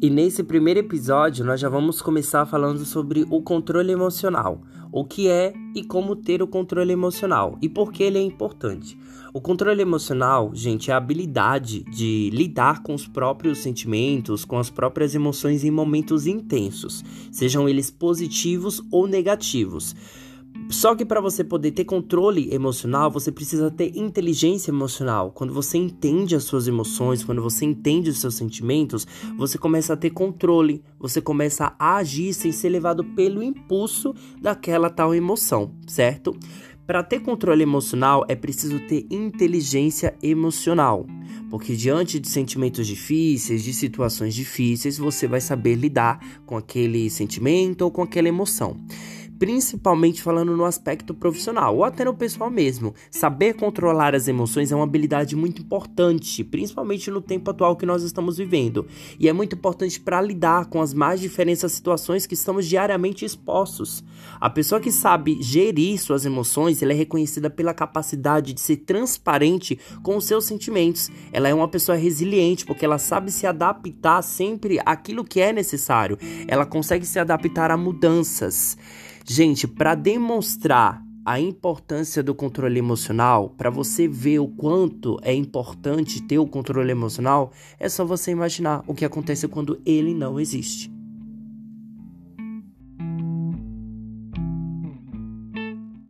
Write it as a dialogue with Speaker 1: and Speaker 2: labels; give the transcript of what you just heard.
Speaker 1: E nesse primeiro episódio, nós já vamos começar falando sobre o controle emocional. O que é e como ter o controle emocional e por que ele é importante. O controle emocional, gente, é a habilidade de lidar com os próprios sentimentos, com as próprias emoções em momentos intensos, sejam eles positivos ou negativos. Só que para você poder ter controle emocional, você precisa ter inteligência emocional. Quando você entende as suas emoções, quando você entende os seus sentimentos, você começa a ter controle, você começa a agir sem ser levado pelo impulso daquela tal emoção, certo? Para ter controle emocional é preciso ter inteligência emocional, porque diante de sentimentos difíceis, de situações difíceis, você vai saber lidar com aquele sentimento ou com aquela emoção principalmente falando no aspecto profissional ou até no pessoal mesmo. Saber controlar as emoções é uma habilidade muito importante, principalmente no tempo atual que nós estamos vivendo, e é muito importante para lidar com as mais diferentes situações que estamos diariamente expostos. A pessoa que sabe gerir suas emoções, ela é reconhecida pela capacidade de ser transparente com os seus sentimentos. Ela é uma pessoa resiliente porque ela sabe se adaptar sempre àquilo que é necessário. Ela consegue se adaptar a mudanças. Gente, para demonstrar a importância do controle emocional, para você ver o quanto é importante ter o controle emocional, é só você imaginar o que acontece quando ele não existe.